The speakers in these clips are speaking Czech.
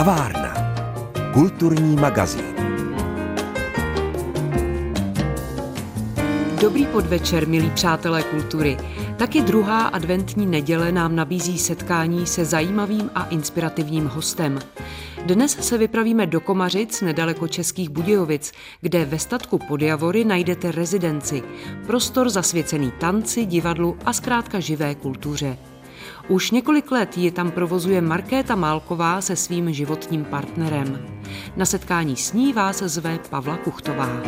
Kavárna. Kulturní magazín. Dobrý podvečer, milí přátelé kultury. Taky druhá adventní neděle nám nabízí setkání se zajímavým a inspirativním hostem. Dnes se vypravíme do Komařic, nedaleko Českých Budějovic, kde ve statku Podjavory najdete rezidenci, prostor zasvěcený tanci, divadlu a zkrátka živé kultuře. Už několik let ji tam provozuje Markéta Málková se svým životním partnerem. Na setkání s ní vás zve Pavla Kuchtová.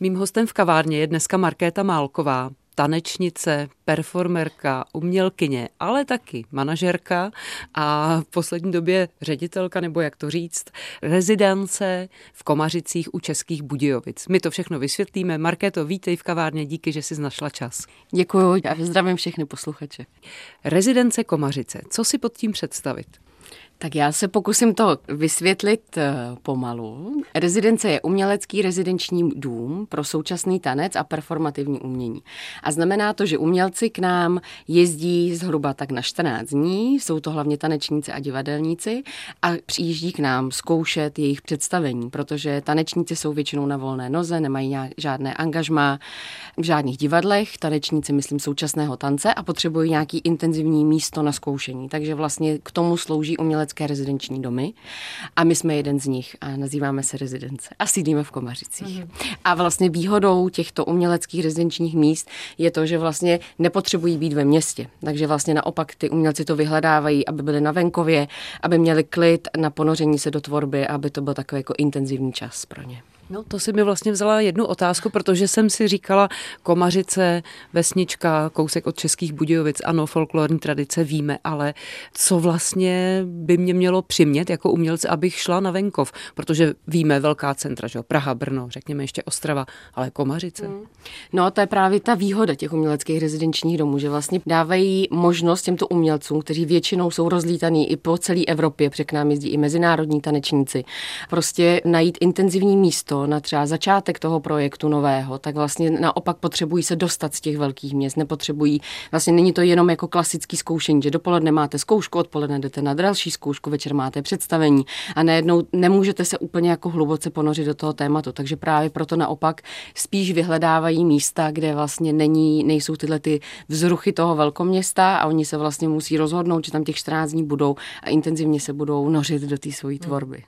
Mým hostem v kavárně je dneska Markéta Málková, tanečnice, performerka, umělkyně, ale taky manažerka a v poslední době ředitelka, nebo jak to říct, rezidence v Komařicích u Českých Budějovic. My to všechno vysvětlíme. Markéto, vítej v kavárně, díky, že jsi našla čas. Děkuji a zdravím všechny posluchače. Rezidence Komařice, co si pod tím představit? Tak já se pokusím to vysvětlit eh, pomalu. Rezidence je umělecký rezidenční dům pro současný tanec a performativní umění. A znamená to, že umělci k nám jezdí zhruba tak na 14 dní, jsou to hlavně tanečníci a divadelníci a přijíždí k nám zkoušet jejich představení, protože tanečníci jsou většinou na volné noze, nemají žádné angažmá v žádných divadlech, tanečníci, myslím, současného tance a potřebují nějaký intenzivní místo na zkoušení. Takže vlastně k tomu slouží umělecký umělecké rezidenční domy a my jsme jeden z nich a nazýváme se rezidence a sídlíme v Komařicích. Mm. A vlastně výhodou těchto uměleckých rezidenčních míst je to, že vlastně nepotřebují být ve městě. Takže vlastně naopak ty umělci to vyhledávají, aby byli na venkově, aby měli klid na ponoření se do tvorby, aby to byl takový jako intenzivní čas pro ně. No to si mi vlastně vzala jednu otázku, protože jsem si říkala, Komařice, vesnička, kousek od Českých Budějovic, ano, folklorní tradice víme, ale co vlastně by mě mělo přimět jako umělce, abych šla na venkov, protože víme velká centra, že Praha, Brno, řekněme ještě Ostrava, ale Komařice. Hmm. No to je právě ta výhoda těch uměleckých rezidenčních domů, že vlastně dávají možnost těmto umělcům, kteří většinou jsou rozlítaní i po celé Evropě, nám jezdí i mezinárodní tanečníci, prostě najít intenzivní místo, na třeba začátek toho projektu nového, tak vlastně naopak potřebují se dostat z těch velkých měst, nepotřebují, vlastně není to jenom jako klasický zkoušení, že dopoledne máte zkoušku, odpoledne jdete na další zkoušku, večer máte představení a najednou nemůžete se úplně jako hluboce ponořit do toho tématu, takže právě proto naopak spíš vyhledávají místa, kde vlastně není, nejsou tyhle ty vzruchy toho velkoměsta a oni se vlastně musí rozhodnout, že tam těch 14 dní budou a intenzivně se budou nořit do té své tvorby.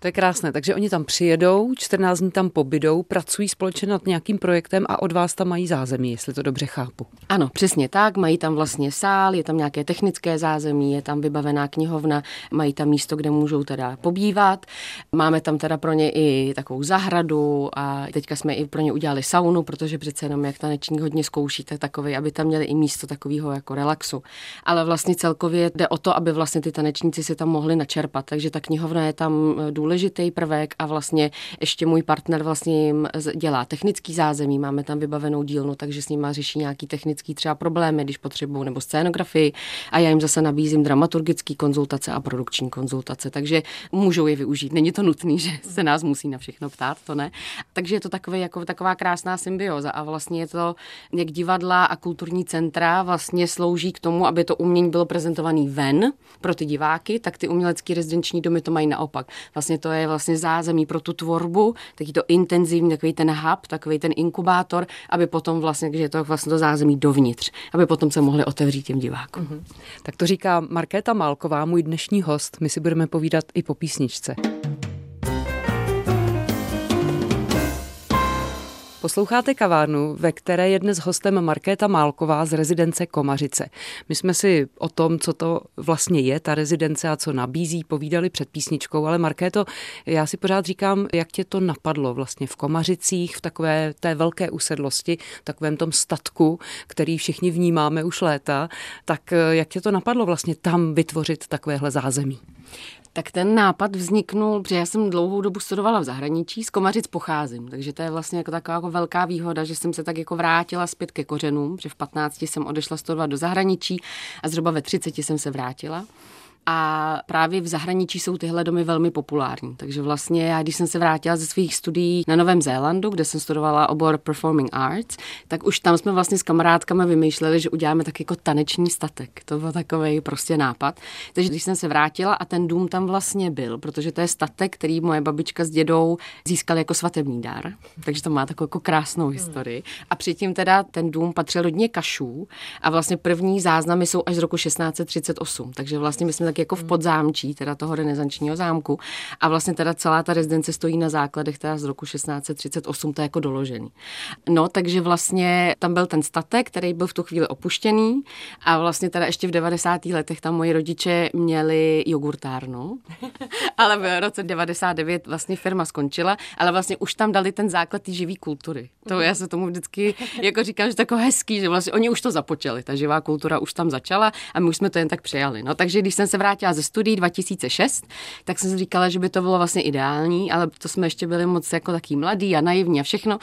To je krásné, takže oni tam přijedou, 14 dní tam pobydou, pracují společně nad nějakým projektem a od vás tam mají zázemí, jestli to dobře chápu. Ano, přesně tak, mají tam vlastně sál, je tam nějaké technické zázemí, je tam vybavená knihovna, mají tam místo, kde můžou teda pobývat. Máme tam teda pro ně i takovou zahradu a teďka jsme i pro ně udělali saunu, protože přece jenom jak tanečník hodně zkouší, tak takový, aby tam měli i místo takového jako relaxu. Ale vlastně celkově jde o to, aby vlastně ty tanečníci si tam mohli načerpat, takže ta knihovna je tam důležitá důležitý prvek a vlastně ještě můj partner vlastně jim dělá technický zázemí, máme tam vybavenou dílnu, takže s nimi řeší nějaký technický třeba problémy, když potřebují, nebo scénografii a já jim zase nabízím dramaturgický konzultace a produkční konzultace, takže můžou je využít. Není to nutné, že se nás musí na všechno ptát, to ne. Takže je to takové, jako taková krásná symbioza a vlastně je to, jak divadla a kulturní centra vlastně slouží k tomu, aby to umění bylo prezentované ven pro ty diváky, tak ty umělecké rezidenční domy to mají naopak. Vlastně to je vlastně zázemí pro tu tvorbu, taky to intenzivní, takový ten hub, takový ten inkubátor, aby potom vlastně, že je to vlastně to zázemí dovnitř, aby potom se mohli otevřít těm divákům. Mm-hmm. Tak to říká Markéta Málková, můj dnešní host. My si budeme povídat i po písničce. Posloucháte kavárnu, ve které je dnes hostem Markéta Málková z rezidence Komařice. My jsme si o tom, co to vlastně je, ta rezidence a co nabízí, povídali před písničkou, ale Markéto, já si pořád říkám, jak tě to napadlo vlastně v Komařicích, v takové té velké usedlosti, v takovém tom statku, který všichni vnímáme už léta, tak jak tě to napadlo vlastně tam vytvořit takovéhle zázemí? Tak ten nápad vzniknul, protože já jsem dlouhou dobu studovala v zahraničí, z Komařic pocházím, takže to je vlastně jako taková jako velká výhoda, že jsem se tak jako vrátila zpět ke kořenům, že v 15 jsem odešla studovat do zahraničí a zhruba ve 30 jsem se vrátila. A právě v zahraničí jsou tyhle domy velmi populární. Takže vlastně já, když jsem se vrátila ze svých studií na Novém Zélandu, kde jsem studovala obor Performing Arts, tak už tam jsme vlastně s kamarádkami vymýšleli, že uděláme tak jako taneční statek. To byl takový prostě nápad. Takže když jsem se vrátila a ten dům tam vlastně byl, protože to je statek, který moje babička s dědou získali jako svatební dár. Takže to má takovou jako krásnou historii. A předtím teda ten dům patřil rodině Kašů a vlastně první záznamy jsou až z roku 1638. Takže vlastně my jsme tak jako v podzámčí, teda toho renesančního zámku. A vlastně teda celá ta rezidence stojí na základech teda z roku 1638, to je jako doložený. No, takže vlastně tam byl ten statek, který byl v tu chvíli opuštěný a vlastně teda ještě v 90. letech tam moji rodiče měli jogurtárnu, ale v roce 99 vlastně firma skončila, ale vlastně už tam dali ten základ té živý kultury. To já se tomu vždycky jako říkám, že to jako hezký, že vlastně oni už to započali, ta živá kultura už tam začala a my už jsme to jen tak přijali. No, takže když jsem se vrátila ze studií 2006, tak jsem si říkala, že by to bylo vlastně ideální, ale to jsme ještě byli moc jako taký mladý a naivní a všechno.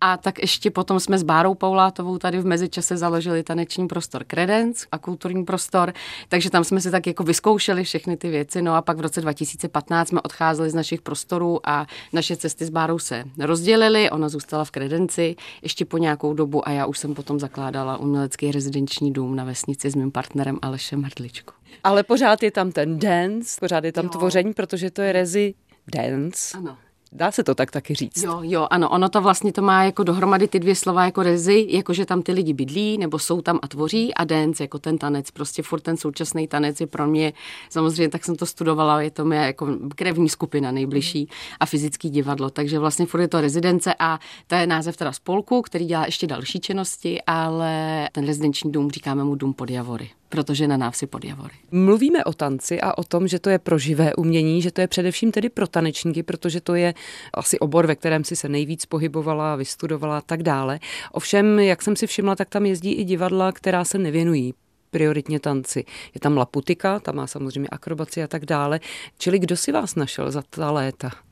A tak ještě potom jsme s Bárou Paulátovou tady v mezičase založili taneční prostor Credence a kulturní prostor, takže tam jsme si tak jako vyzkoušeli všechny ty věci. No a pak v roce 2015 jsme odcházeli z našich prostorů a naše cesty s Bárou se rozdělily. Ona zůstala v Kredenci ještě po nějakou dobu a já už jsem potom zakládala umělecký rezidenční dům na vesnici s mým partnerem Alešem Hrdličkou. Ale pořád je tam ten dance, pořád je tam jo. tvoření, protože to je rezi dance. Ano. Dá se to tak taky říct. Jo, jo, ano, ono to vlastně to má jako dohromady ty dvě slova jako rezi, jako že tam ty lidi bydlí, nebo jsou tam a tvoří a dance jako ten tanec, prostě furt ten současný tanec je pro mě, samozřejmě tak jsem to studovala, je to mě jako krevní skupina nejbližší a fyzický divadlo, takže vlastně furt je to rezidence a to je název teda spolku, který dělá ještě další činnosti, ale ten rezidenční dům říkáme mu dům pod Javory protože na návsi pod Javory. Mluvíme o tanci a o tom, že to je pro živé umění, že to je především tedy pro tanečníky, protože to je asi obor, ve kterém si se nejvíc pohybovala, vystudovala a tak dále. Ovšem, jak jsem si všimla, tak tam jezdí i divadla, která se nevěnují prioritně tanci. Je tam Laputika, tam má samozřejmě akrobaci a tak dále. Čili kdo si vás našel za ta léta?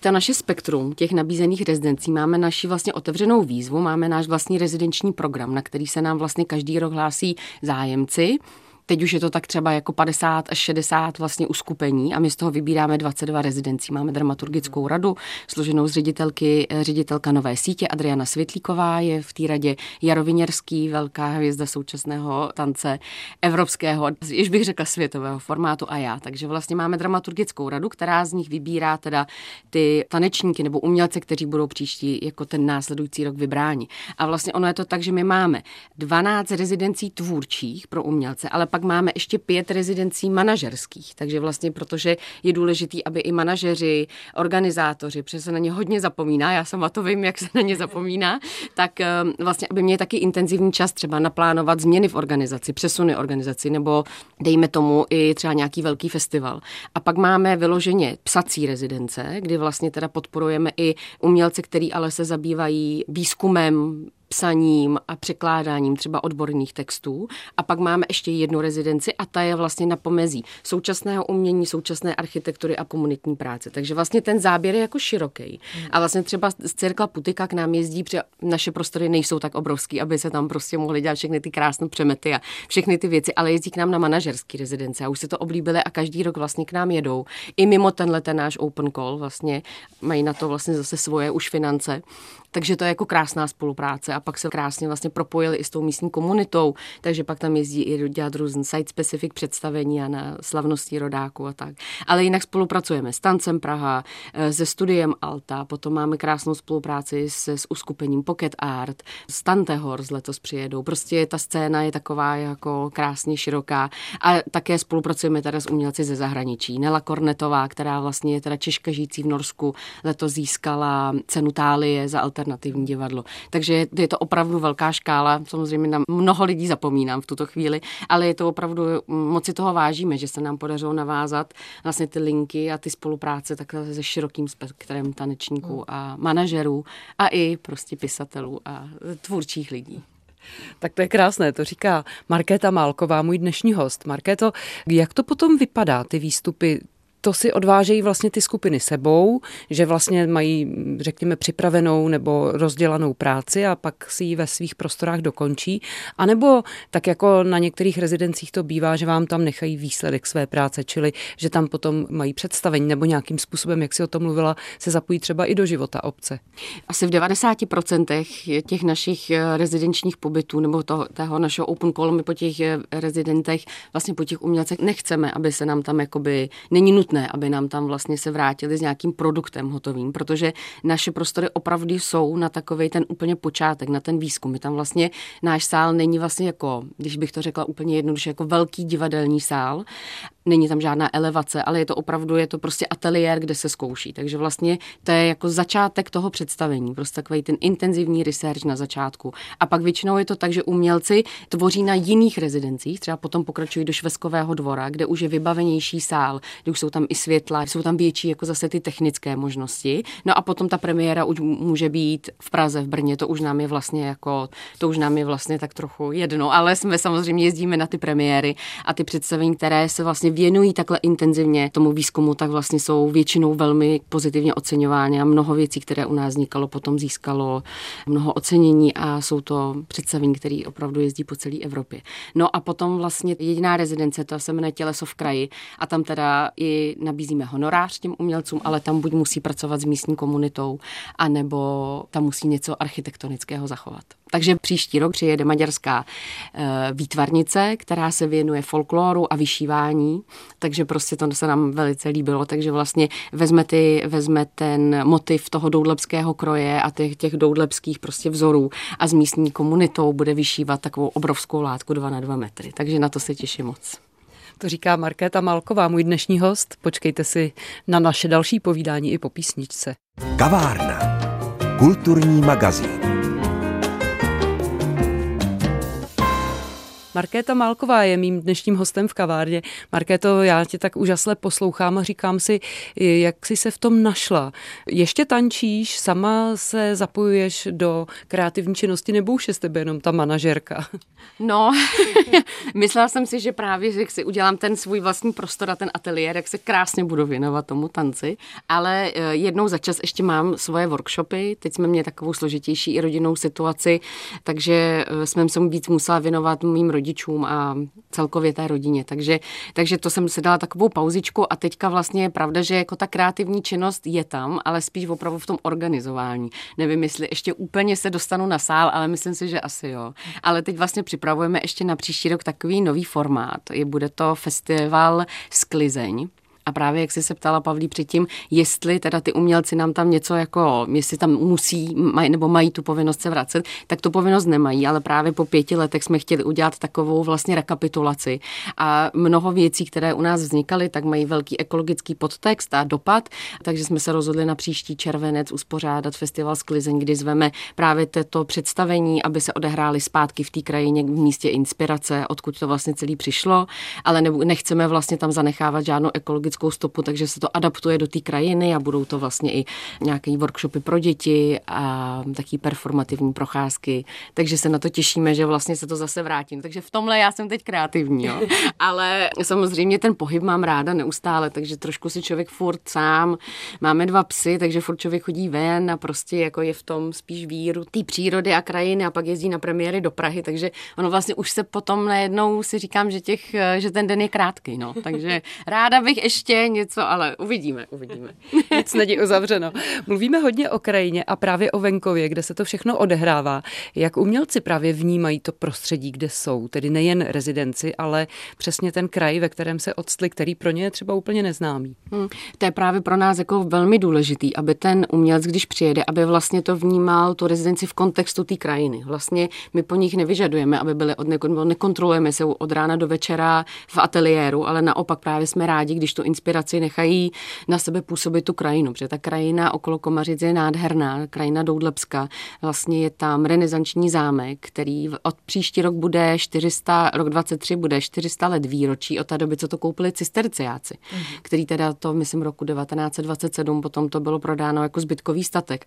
Ta naše spektrum těch nabízených rezidencí máme naši vlastně otevřenou výzvu, máme náš vlastní rezidenční program, na který se nám vlastně každý rok hlásí zájemci Teď už je to tak třeba jako 50 až 60 vlastně uskupení a my z toho vybíráme 22 rezidencí. Máme dramaturgickou radu, složenou z ředitelky, eh, ředitelka Nové sítě Adriana Světlíková je v té radě Jaroviněrský, velká hvězda současného tance evropského, již bych řekla světového formátu a já. Takže vlastně máme dramaturgickou radu, která z nich vybírá teda ty tanečníky nebo umělce, kteří budou příští jako ten následující rok vybráni. A vlastně ono je to tak, že my máme 12 rezidencí tvůrčích pro umělce, ale pak máme ještě pět rezidencí manažerských, takže vlastně protože je důležitý, aby i manažeři, organizátoři, protože se na ně hodně zapomíná, já sama to vím, jak se na ně zapomíná, tak eh, vlastně, aby měli taky intenzivní čas třeba naplánovat změny v organizaci, přesuny organizaci, nebo dejme tomu i třeba nějaký velký festival. A pak máme vyloženě psací rezidence, kdy vlastně teda podporujeme i umělce, který ale se zabývají výzkumem, psaním a překládáním třeba odborných textů. A pak máme ještě jednu rezidenci a ta je vlastně na pomezí současného umění, současné architektury a komunitní práce. Takže vlastně ten záběr je jako široký. A vlastně třeba z Cirkla Putika k nám jezdí, protože naše prostory nejsou tak obrovský, aby se tam prostě mohly dělat všechny ty krásné přemety a všechny ty věci, ale jezdí k nám na manažerský rezidence a už se to oblíbili a každý rok vlastně k nám jedou. I mimo tenhle ten náš open call vlastně mají na to vlastně zase svoje už finance. Takže to je jako krásná spolupráce a pak se krásně vlastně propojili i s tou místní komunitou, takže pak tam jezdí i dělat různé site-specific představení a na slavnosti rodáku a tak. Ale jinak spolupracujeme s Tancem Praha, eh, se studiem Alta, potom máme krásnou spolupráci s, s uskupením Pocket Art, s Tante Horse letos přijedou. Prostě ta scéna je taková jako krásně široká a také spolupracujeme teda s umělci ze zahraničí. Nela Kornetová, která vlastně je teda Češka žijící v Norsku, letos získala cenu Tálie za alternativní divadlo. Takže je to opravdu velká škála, samozřejmě na mnoho lidí zapomínám v tuto chvíli, ale je to opravdu, moc si toho vážíme, že se nám podařilo navázat vlastně ty linky a ty spolupráce takhle se širokým spektrem tanečníků hmm. a manažerů a i prostě pisatelů a tvůrčích lidí. Tak to je krásné, to říká Markéta Málková, můj dnešní host. Markéto, jak to potom vypadá, ty výstupy to si odvážejí vlastně ty skupiny sebou, že vlastně mají, řekněme, připravenou nebo rozdělanou práci a pak si ji ve svých prostorách dokončí. A nebo tak jako na některých rezidencích to bývá, že vám tam nechají výsledek své práce, čili že tam potom mají představení nebo nějakým způsobem, jak si o tom mluvila, se zapojí třeba i do života obce. Asi v 90% těch našich eh, rezidenčních pobytů nebo toho, toho našeho open call, my po těch eh, rezidentech, vlastně po těch umělcech nechceme, aby se nám tam jakoby, není nutné, aby nám tam vlastně se vrátili s nějakým produktem hotovým, protože naše prostory opravdu jsou na takový ten úplně počátek, na ten výzkum. My tam vlastně, náš sál není vlastně jako, když bych to řekla úplně jednoduše, jako velký divadelní sál, Není tam žádná elevace, ale je to opravdu, je to prostě ateliér, kde se zkouší. Takže vlastně to je jako začátek toho představení, prostě takový ten intenzivní research na začátku. A pak většinou je to tak, že umělci tvoří na jiných rezidencích, třeba potom pokračují do Šveskového dvora, kde už je vybavenější sál, kde už jsou tam i světla, jsou tam větší jako zase ty technické možnosti. No a potom ta premiéra už může být v Praze, v Brně, to už nám je vlastně jako, to už nám je vlastně tak trochu jedno, ale jsme samozřejmě jezdíme na ty premiéry a ty představení, které se vlastně věnují takhle intenzivně tomu výzkumu, tak vlastně jsou většinou velmi pozitivně oceňovány a mnoho věcí, které u nás vznikalo, potom získalo mnoho ocenění a jsou to představení, které opravdu jezdí po celé Evropě. No a potom vlastně jediná rezidence, to se jmenuje Těleso v kraji a tam teda i nabízíme honorář těm umělcům, ale tam buď musí pracovat s místní komunitou, anebo tam musí něco architektonického zachovat. Takže příští rok přijede maďarská eh, výtvarnice, která se věnuje folkloru a vyšívání, takže prostě to se nám velice líbilo, takže vlastně vezme, ty, vezme ten motiv toho doudlebského kroje a těch, těch doudlebských prostě vzorů a s místní komunitou bude vyšívat takovou obrovskou látku 2 na 2 metry, takže na to se těším moc. To říká Markéta Malková, můj dnešní host. Počkejte si na naše další povídání i po písničce. Kavárna. Kulturní magazín. Markéta Málková je mým dnešním hostem v kavárně. Markéto, já tě tak úžasle poslouchám a říkám si, jak jsi se v tom našla. Ještě tančíš, sama se zapojuješ do kreativní činnosti, nebo už je tebe jenom ta manažerka? No, myslela jsem si, že právě, že si udělám ten svůj vlastní prostor a ten ateliér, jak se krásně budu věnovat tomu tanci, ale eh, jednou za čas ještě mám svoje workshopy, teď jsme měli takovou složitější i rodinnou situaci, takže eh, jsme se víc musela věnovat mým rodičům rodičům a celkově té rodině. Takže, takže to jsem si dala takovou pauzičku a teďka vlastně je pravda, že jako ta kreativní činnost je tam, ale spíš opravdu v tom organizování. Nevím, jestli ještě úplně se dostanu na sál, ale myslím si, že asi jo. Ale teď vlastně připravujeme ještě na příští rok takový nový formát. Je, bude to festival Sklizeň a právě jak jsi se ptala Pavlí předtím, jestli teda ty umělci nám tam něco jako, jestli tam musí maj, nebo mají tu povinnost se vracet, tak tu povinnost nemají, ale právě po pěti letech jsme chtěli udělat takovou vlastně rekapitulaci. A mnoho věcí, které u nás vznikaly, tak mají velký ekologický podtext a dopad, takže jsme se rozhodli na příští červenec uspořádat festival Sklizeň, kdy zveme právě toto představení, aby se odehrály zpátky v té krajině v místě inspirace, odkud to vlastně celý přišlo, ale ne, nechceme vlastně tam zanechávat žádnou ekologickou ekologickou stopu, takže se to adaptuje do té krajiny a budou to vlastně i nějaké workshopy pro děti a taky performativní procházky. Takže se na to těšíme, že vlastně se to zase vrátí. Takže v tomhle já jsem teď kreativní, jo. Ale samozřejmě ten pohyb mám ráda neustále, takže trošku si člověk furt sám. Máme dva psy, takže furt člověk chodí ven a prostě jako je v tom spíš víru té přírody a krajiny a pak jezdí na premiéry do Prahy, takže ono vlastně už se potom najednou si říkám, že, těch, že ten den je krátký, no. Takže ráda bych ještě ještě něco, ale uvidíme, uvidíme. Nic není uzavřeno. Mluvíme hodně o krajině a právě o venkově, kde se to všechno odehrává. Jak umělci právě vnímají to prostředí, kde jsou, tedy nejen rezidenci, ale přesně ten kraj, ve kterém se odstli, který pro ně je třeba úplně neznámý. Hmm. To je právě pro nás jako velmi důležitý, aby ten umělec, když přijede, aby vlastně to vnímal tu rezidenci v kontextu té krajiny. Vlastně my po nich nevyžadujeme, aby byli od nekontrolujeme se od rána do večera v ateliéru, ale naopak právě jsme rádi, když tu inspiraci nechají na sebe působit tu krajinu, protože ta krajina okolo Komařic je nádherná, krajina Doudlebska. Vlastně je tam renesanční zámek, který od příští rok bude 400, rok 23 bude 400 let výročí od té doby, co to koupili cisterciáci, mm. který teda to, myslím, roku 1927 potom to bylo prodáno jako zbytkový statek.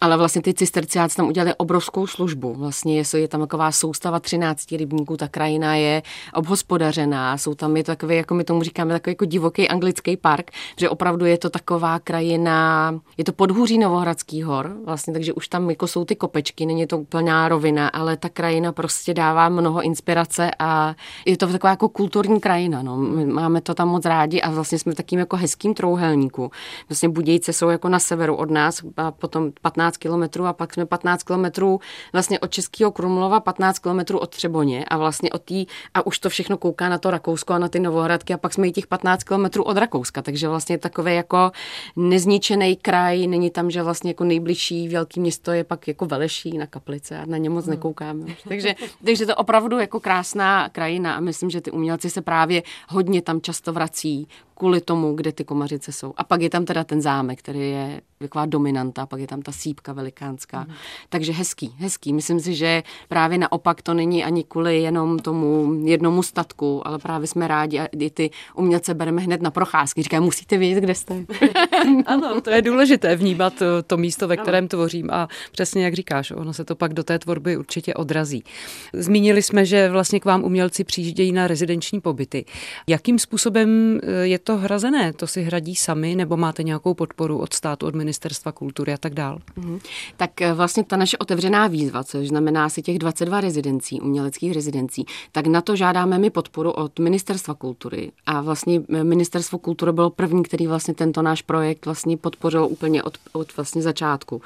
ale vlastně ty cisterciáci tam udělali obrovskou službu. Vlastně je, je tam taková soustava 13 rybníků, ta krajina je obhospodařená, jsou tam je to takové, jako my tomu říkáme, takový jako divoký anglický park, že opravdu je to taková krajina, je to podhůří Novohradských hor, vlastně, takže už tam jako jsou ty kopečky, není to úplná rovina, ale ta krajina prostě dává mnoho inspirace a je to taková jako kulturní krajina. No. Máme to tam moc rádi a vlastně jsme takým jako hezkým trouhelníku. Vlastně Budějce jsou jako na severu od nás a potom 15 kilometrů a pak jsme 15 kilometrů vlastně od Českého Krumlova, 15 kilometrů od Třeboně a vlastně od tý, a už to všechno kouká na to Rakousko a na ty Novohradky a pak jsme i těch 15 kilometrů od Rakouska, takže vlastně takový jako nezničený kraj, není tam, že vlastně jako nejbližší velký město je pak jako Veleší na Kaplice a na ně moc hmm. nekoukáme. Takže, takže to opravdu jako krásná krajina a myslím, že ty umělci se právě hodně tam často vrací kvůli tomu, kde ty komařice jsou. A pak je tam teda ten zámek, který je taková dominanta, pak je tam ta sípka velikánská. Mm. Takže hezký, hezký. Myslím si, že právě naopak to není ani kvůli jenom tomu jednomu statku, ale právě jsme rádi a i ty umělce bereme hned na procházky. Říkají, musíte vědět, kde jste. ano, to je důležité vnímat to, to místo, ve kterém ano. tvořím a přesně jak říkáš, ono se to pak do té tvorby určitě odrazí. Zmínili jsme, že vlastně k vám umělci přijíždějí na rezidenční pobyty. Jakým způsobem eh, je to to hrazené? To si hradí sami nebo máte nějakou podporu od státu, od ministerstva kultury a tak dál? Mm-hmm. Tak eh, vlastně ta naše otevřená výzva, což znamená asi těch 22 rezidencí, uměleckých rezidencí, tak na to žádáme mi podporu od ministerstva kultury. A vlastně eh, ministerstvo kultury bylo první, který vlastně tento náš projekt vlastně podpořil úplně od, od vlastně začátku.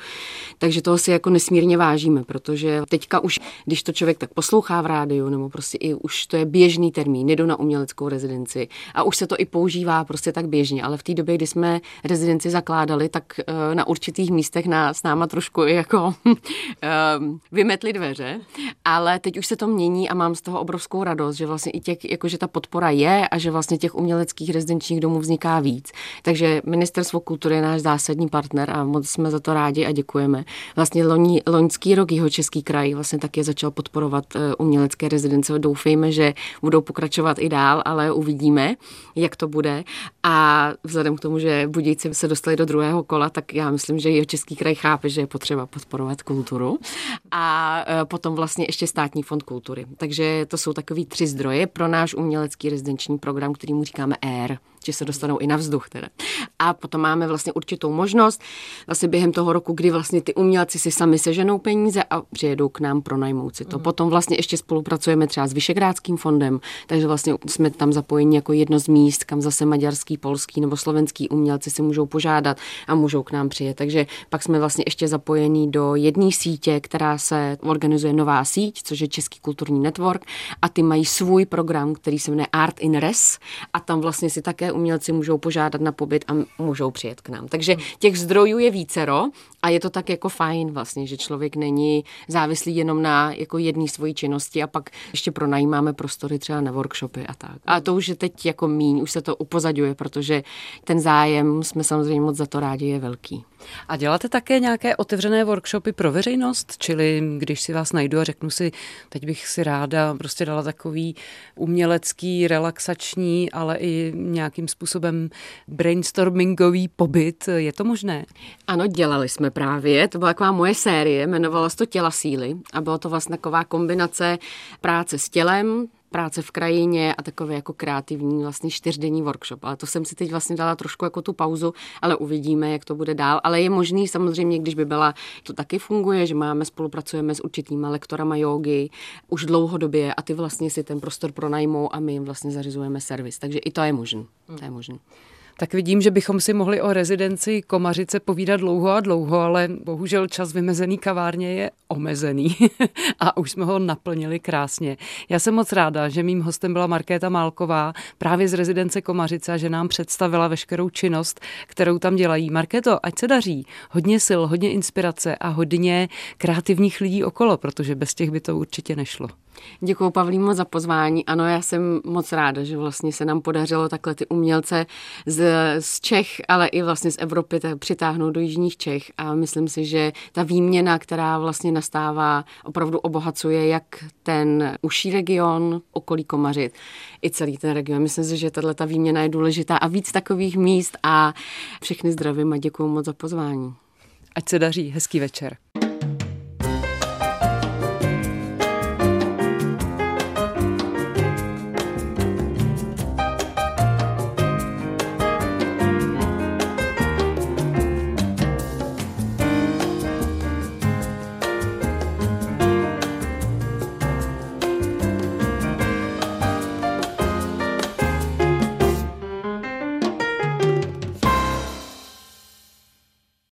Takže toho si jako nesmírně vážíme, protože teďka už, když to člověk tak poslouchá v rádiu, nebo prostě i už to je běžný termín, jdu na uměleckou rezidenci a už se to i používá používá prostě tak běžně, ale v té době, kdy jsme rezidenci zakládali, tak eh, na určitých místech na, s náma trošku jako ehm, vymetli dveře, ale teď už se to mění a mám z toho obrovskou radost, že vlastně i těch, jako že ta podpora je a že vlastně těch uměleckých rezidenčních domů vzniká víc. Takže Ministerstvo kultury je náš zásadní partner a moc jsme za to rádi a děkujeme. Vlastně loní, loňský rok jeho český kraj vlastně taky začal podporovat eh, umělecké rezidence. Doufejme, že budou pokračovat i dál, ale uvidíme, jak to bude. A vzhledem k tomu, že Budějci se dostali do druhého kola, tak já myslím, že i Český kraj chápe, že je potřeba podporovat kulturu. A e, potom vlastně ještě státní fond kultury. Takže to jsou takový tři zdroje pro náš umělecký rezidenční program, který mu říkáme AIR že se dostanou i na vzduch teda. A potom máme vlastně určitou možnost vlastně během toho roku, kdy vlastně ty umělci si sami seženou peníze a přijedou k nám pronajmout si to. Mm. Potom vlastně ještě spolupracujeme třeba s Vyšegrádským fondem, takže vlastně jsme tam zapojeni jako jedno z míst, kam zase maďarský, polský nebo slovenský umělci si můžou požádat a můžou k nám přijet. Takže pak jsme vlastně ještě zapojení do jedné sítě, která se organizuje nová síť, což je Český kulturní network a ty mají svůj program, který se jmenuje Art in Res a tam vlastně si také umělci můžou požádat na pobyt a můžou přijet k nám. Takže těch zdrojů je vícero a je to tak jako fajn vlastně, že člověk není závislý jenom na jako jedné svojí činnosti a pak ještě pronajímáme prostory třeba na workshopy a tak. A to už je teď jako míň, už se to upozaďuje, protože ten zájem, jsme samozřejmě moc za to rádi, je velký. A děláte také nějaké otevřené workshopy pro veřejnost? Čili když si vás najdu a řeknu si, teď bych si ráda prostě dala takový umělecký, relaxační, ale i nějakým způsobem brainstormingový pobyt, je to možné? Ano, dělali jsme právě. To byla taková moje série, jmenovala se to Těla síly a bylo to vlastně taková kombinace práce s tělem, práce v krajině a takový jako kreativní vlastně čtyřdenní workshop. Ale to jsem si teď vlastně dala trošku jako tu pauzu, ale uvidíme, jak to bude dál. Ale je možný samozřejmě, když by byla, to taky funguje, že máme, spolupracujeme s určitýma lektorama jogy už dlouhodobě a ty vlastně si ten prostor pronajmou a my jim vlastně zařizujeme servis. Takže i to je možné. To je možné tak vidím, že bychom si mohli o rezidenci Komařice povídat dlouho a dlouho, ale bohužel čas vymezený kavárně je omezený a už jsme ho naplnili krásně. Já jsem moc ráda, že mým hostem byla Markéta Málková právě z rezidence Komařice a že nám představila veškerou činnost, kterou tam dělají. Markéto, ať se daří. Hodně sil, hodně inspirace a hodně kreativních lidí okolo, protože bez těch by to určitě nešlo. Děkuji Pavlímo za pozvání. Ano, já jsem moc ráda, že vlastně se nám podařilo takhle ty umělce z, z Čech, ale i vlastně z Evropy přitáhnout do Jižních Čech a myslím si, že ta výměna, která vlastně nastává, opravdu obohacuje jak ten uší region, okolí Komařit, i celý ten region. Myslím si, že tahle ta výměna je důležitá a víc takových míst a všechny zdravím a děkuji moc za pozvání. Ať se daří, hezký večer.